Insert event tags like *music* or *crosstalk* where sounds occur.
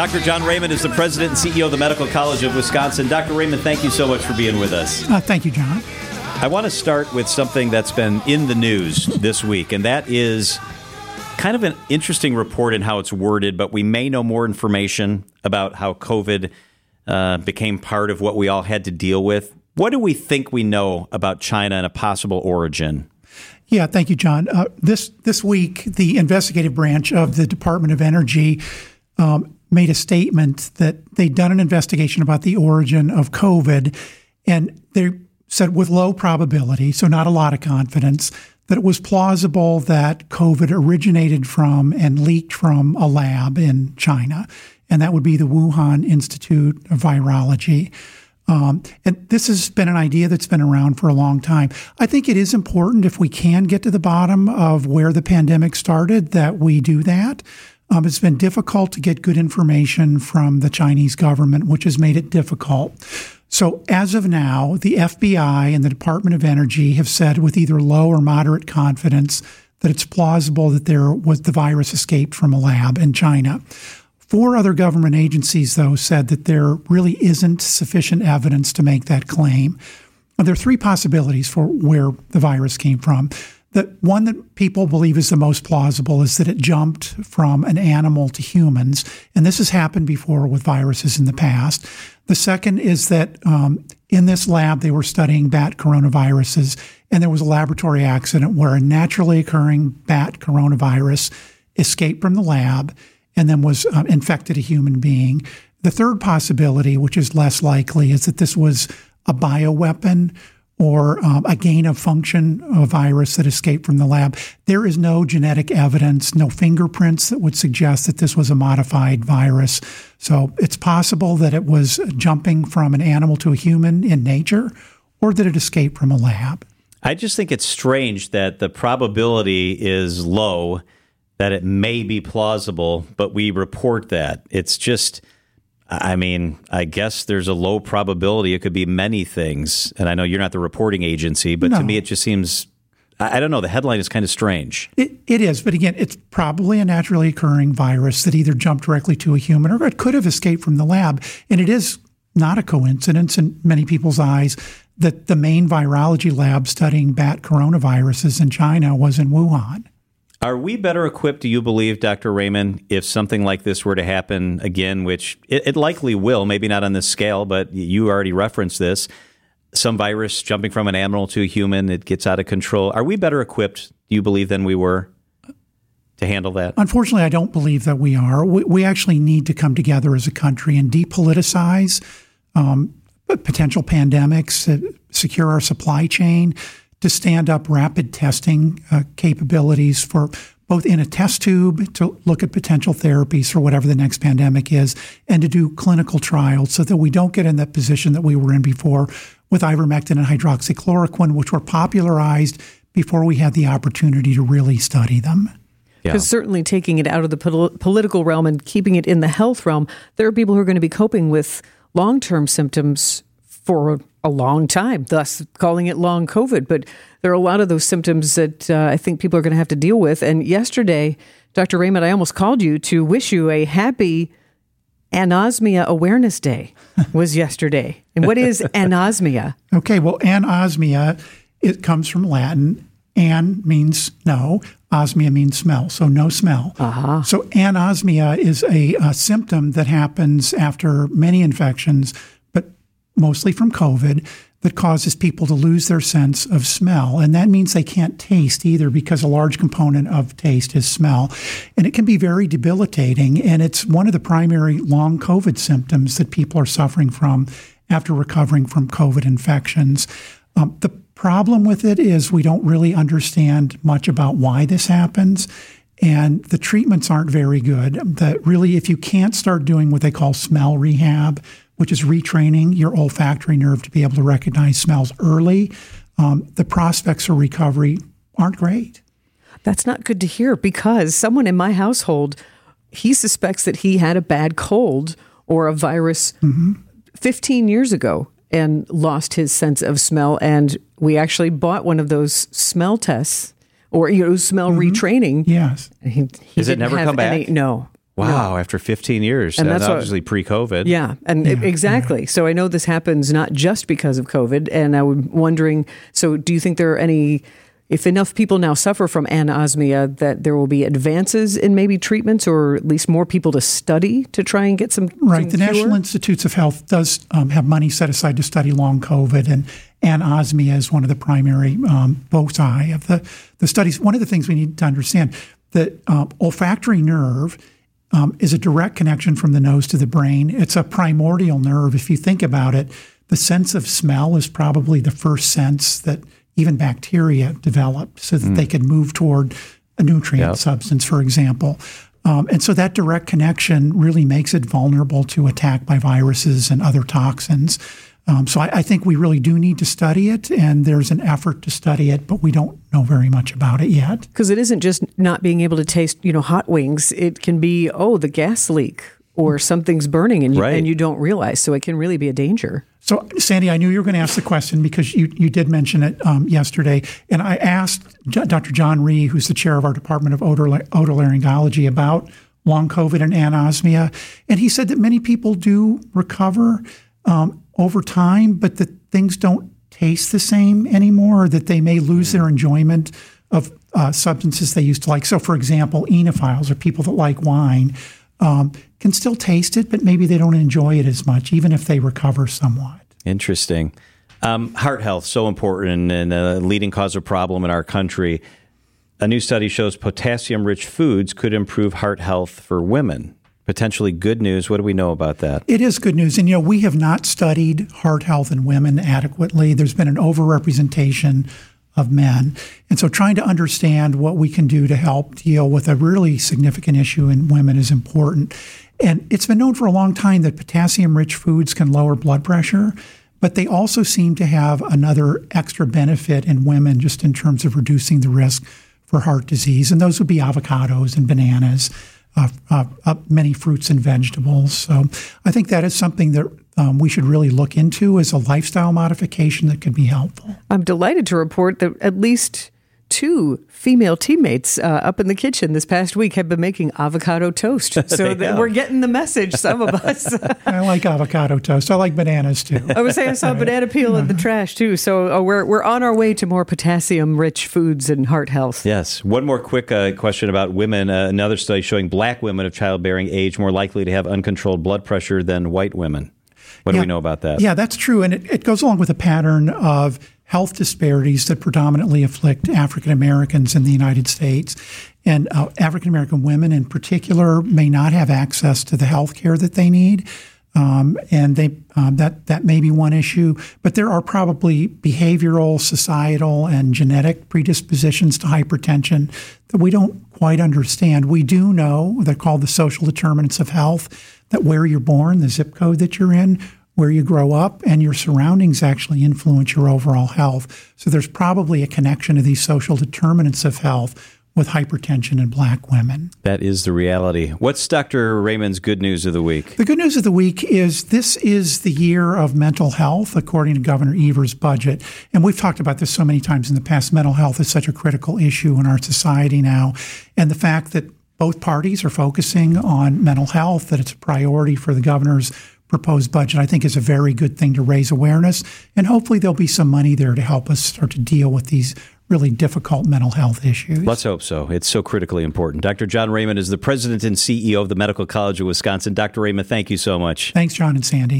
Dr. John Raymond is the president and CEO of the Medical College of Wisconsin. Dr. Raymond, thank you so much for being with us. Uh, thank you, John. I want to start with something that's been in the news *laughs* this week, and that is kind of an interesting report in how it's worded, but we may know more information about how COVID uh, became part of what we all had to deal with. What do we think we know about China and a possible origin? Yeah, thank you, John. Uh, this this week, the investigative branch of the Department of Energy um, made a statement that they'd done an investigation about the origin of COVID, and they said with low probability, so not a lot of confidence, that it was plausible that COVID originated from and leaked from a lab in China, and that would be the Wuhan Institute of Virology. Um, and this has been an idea that's been around for a long time. I think it is important if we can get to the bottom of where the pandemic started that we do that. Um, it's been difficult to get good information from the Chinese government, which has made it difficult. So, as of now, the FBI and the Department of Energy have said with either low or moderate confidence that it's plausible that there was the virus escaped from a lab in China. Four other government agencies, though, said that there really isn't sufficient evidence to make that claim. There are three possibilities for where the virus came from. The one that people believe is the most plausible is that it jumped from an animal to humans, and this has happened before with viruses in the past. The second is that um, in this lab they were studying bat coronaviruses, and there was a laboratory accident where a naturally occurring bat coronavirus escaped from the lab and then was um, infected a human being. The third possibility, which is less likely, is that this was a bioweapon or um, a gain of function virus that escaped from the lab. There is no genetic evidence, no fingerprints that would suggest that this was a modified virus. So it's possible that it was jumping from an animal to a human in nature or that it escaped from a lab. I just think it's strange that the probability is low that it may be plausible, but we report that. It's just, I mean, I guess there's a low probability it could be many things. And I know you're not the reporting agency, but no. to me, it just seems. I don't know. The headline is kind of strange. It, it is, but again, it's probably a naturally occurring virus that either jumped directly to a human or it could have escaped from the lab. And it is not a coincidence in many people's eyes that the main virology lab studying bat coronaviruses in China was in Wuhan. Are we better equipped, do you believe, Dr. Raymond, if something like this were to happen again, which it, it, likely will, maybe not on this scale, but you already referenced this, some virus jumping from an animal to a human, it gets out of control. Are we better equipped, do you believe, than we were to handle that? Unfortunately, I don't believe that we are. We, we actually need to come together as a country and depoliticize um, potential pandemics, secure our supply chain to stand up rapid testing uh, capabilities for both in a test tube to look at potential therapies for whatever the next pandemic is, and to do clinical trials so that we don't get in that position that we were in before with ivermectin and hydroxychloroquine, which were popularized before we had the opportunity to really study them. Because yeah. certainly taking it out of the pol- political realm and keeping it in the health realm, there are people who are going to be coping with long term symptoms for a long time, thus calling it long COVID. But there are a lot of those symptoms that uh, I think people are going to have to deal with. And yesterday, Dr. Raymond, I almost called you to wish you a happy Anosmia Awareness Day *laughs* was yesterday. And what is anosmia? Okay, well, anosmia, it comes from Latin. An means no, osmia means smell, so no smell. Uh-huh. So anosmia is a, a symptom that happens after many infections mostly from COVID, that causes people to lose their sense of smell. And that means they can't taste either because a large component of taste is smell. And it can be very debilitating. And it's one of the primary long COVID symptoms that people are suffering from after recovering from COVID infections. Um, the problem with it is we don't really understand much about why this happens. And the treatments aren't very good. That really, if you can't start doing what they call smell rehab, which is retraining your olfactory nerve to be able to recognize smells early, um, the prospects for recovery aren't great. That's not good to hear because someone in my household, he suspects that he had a bad cold or a virus mm-hmm. 15 years ago and lost his sense of smell. And we actually bought one of those smell tests or you know smell mm-hmm. retraining. Yes. He, he Does it never come back? Any, no. Wow, after 15 years. And And that's that's obviously pre COVID. Yeah, and e- exactly. So I know this happens not just because of COVID, and I'm wondering. So, do you think there are any? If enough people now suffer from anosmia, that there will be advances in maybe treatments, or at least more people to study to try and get some Right. some The cure? National Institutes of Health does um, have money set aside to study long COVID, and anosmia is one of the primary um, foci of the, the studies. One of the things we need to understand the um, olfactory nerve um, is a direct connection from the nose to the brain. It's a primordial nerve. If you think about it, the sense of smell is probably the first sense that even bacteria developed so that they could move toward a nutrient Yep. substance, for example. Um, and so that direct connection really makes it vulnerable to attack by viruses and other toxins. Um, so I, I think we really do need to study it, and there's an effort to study it, but we don't know very much about it yet. because it isn't just not being able to taste, you know, hot wings. It can be oh, the gas leak or something's burning and you, Right. and you don't realize. So it can really be a danger. So, Sandy, I knew you were going to ask the question because you, you did mention it um, yesterday. And I asked J- Dr. John Ree, who's the chair of our Department of Otor- Otolaryngology, about long COVID and anosmia. And he said that many people do recover um, over time, but that things don't taste the same anymore, or that they may lose their enjoyment of uh, substances they used to like. So, for example, enophiles or people that like wine um, can still taste it, but maybe they don't enjoy it as much, even if they recover somewhat. Interesting. Um, heart health, so important and a leading cause of problem in our country. A new study shows potassium rich foods could improve heart health for women. Potentially good news. What do we know about that? It is good news. And, you know, we have not studied heart health in women adequately. There's been an overrepresentation of men. And so trying to understand what we can do to help deal with a really significant issue in women is important. And it's been known for a long time that potassium rich foods can lower blood pressure, but they also seem to have another extra benefit in women just in terms of reducing the risk for heart disease. And those would be avocados and bananas uh, uh, uh, many fruits and vegetables. So I think that is something that um, we should really look into as a lifestyle modification that could be helpful. I'm delighted to report that at least two female teammates uh, up in the kitchen this past week have been making avocado toast. *laughs* So that we're getting the message, some of us. *laughs* I like avocado toast. I like bananas too. I was saying I saw a banana peel in the trash too. So uh, we're, we're on our way to more potassium rich foods and heart health. Yes. One more quick uh, question about women. Uh, another study showing black women of childbearing age more likely to have uncontrolled blood pressure than white women. What do we know about that? Yeah, that's true. And it, it goes along with a pattern of health disparities that predominantly afflict African Americans in the United States. And uh, African American women in particular may not have access to the health care that they need. Um, and they um, that that may be one issue, but there are probably behavioral, societal, and genetic predispositions to hypertension that we don't quite understand. We do know they're called the social determinants of health. That where you're born, the zip code that you're in, where you grow up, and your surroundings actually influence your overall health. So there's probably a connection to these social determinants of health with hypertension in black women. That is the reality. What's Dr. Raymond's good news of the week? The good news of the week is this is the year of mental health, according to Governor Evers' budget. And we've talked about this so many times in the past. Mental health is such a critical issue in our society now. And the fact that both parties are focusing on mental health, that it's a priority for the governor's proposed budget, I think is a very good thing to raise awareness. And hopefully there'll be some money there to help us start to deal with these really difficult mental health issues. Let's hope so. It's so critically important. Dr. John Raymond is the president and CEO of the Medical College of Wisconsin. Dr. Raymond, thank you so much. Thanks, John and Sandy.